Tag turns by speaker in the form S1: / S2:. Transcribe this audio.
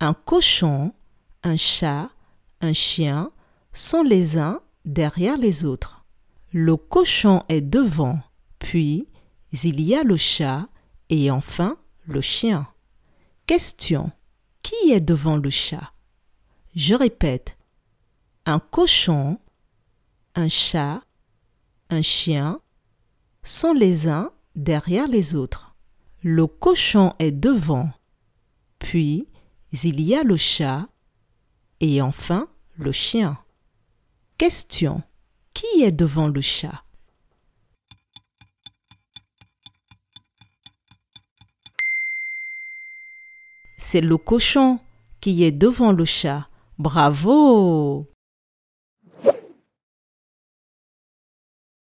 S1: Un cochon, un chat, un chien sont les uns derrière les autres. Le cochon est devant, puis il y a le chat et enfin le chien. Question. Qui est devant le chat? Je répète. Un cochon, un chat, un chien sont les uns derrière les autres. Le cochon est devant, puis il y a le chat et enfin le chien. Question. Qui est devant le chat? C'est le cochon qui est devant le chat. Bravo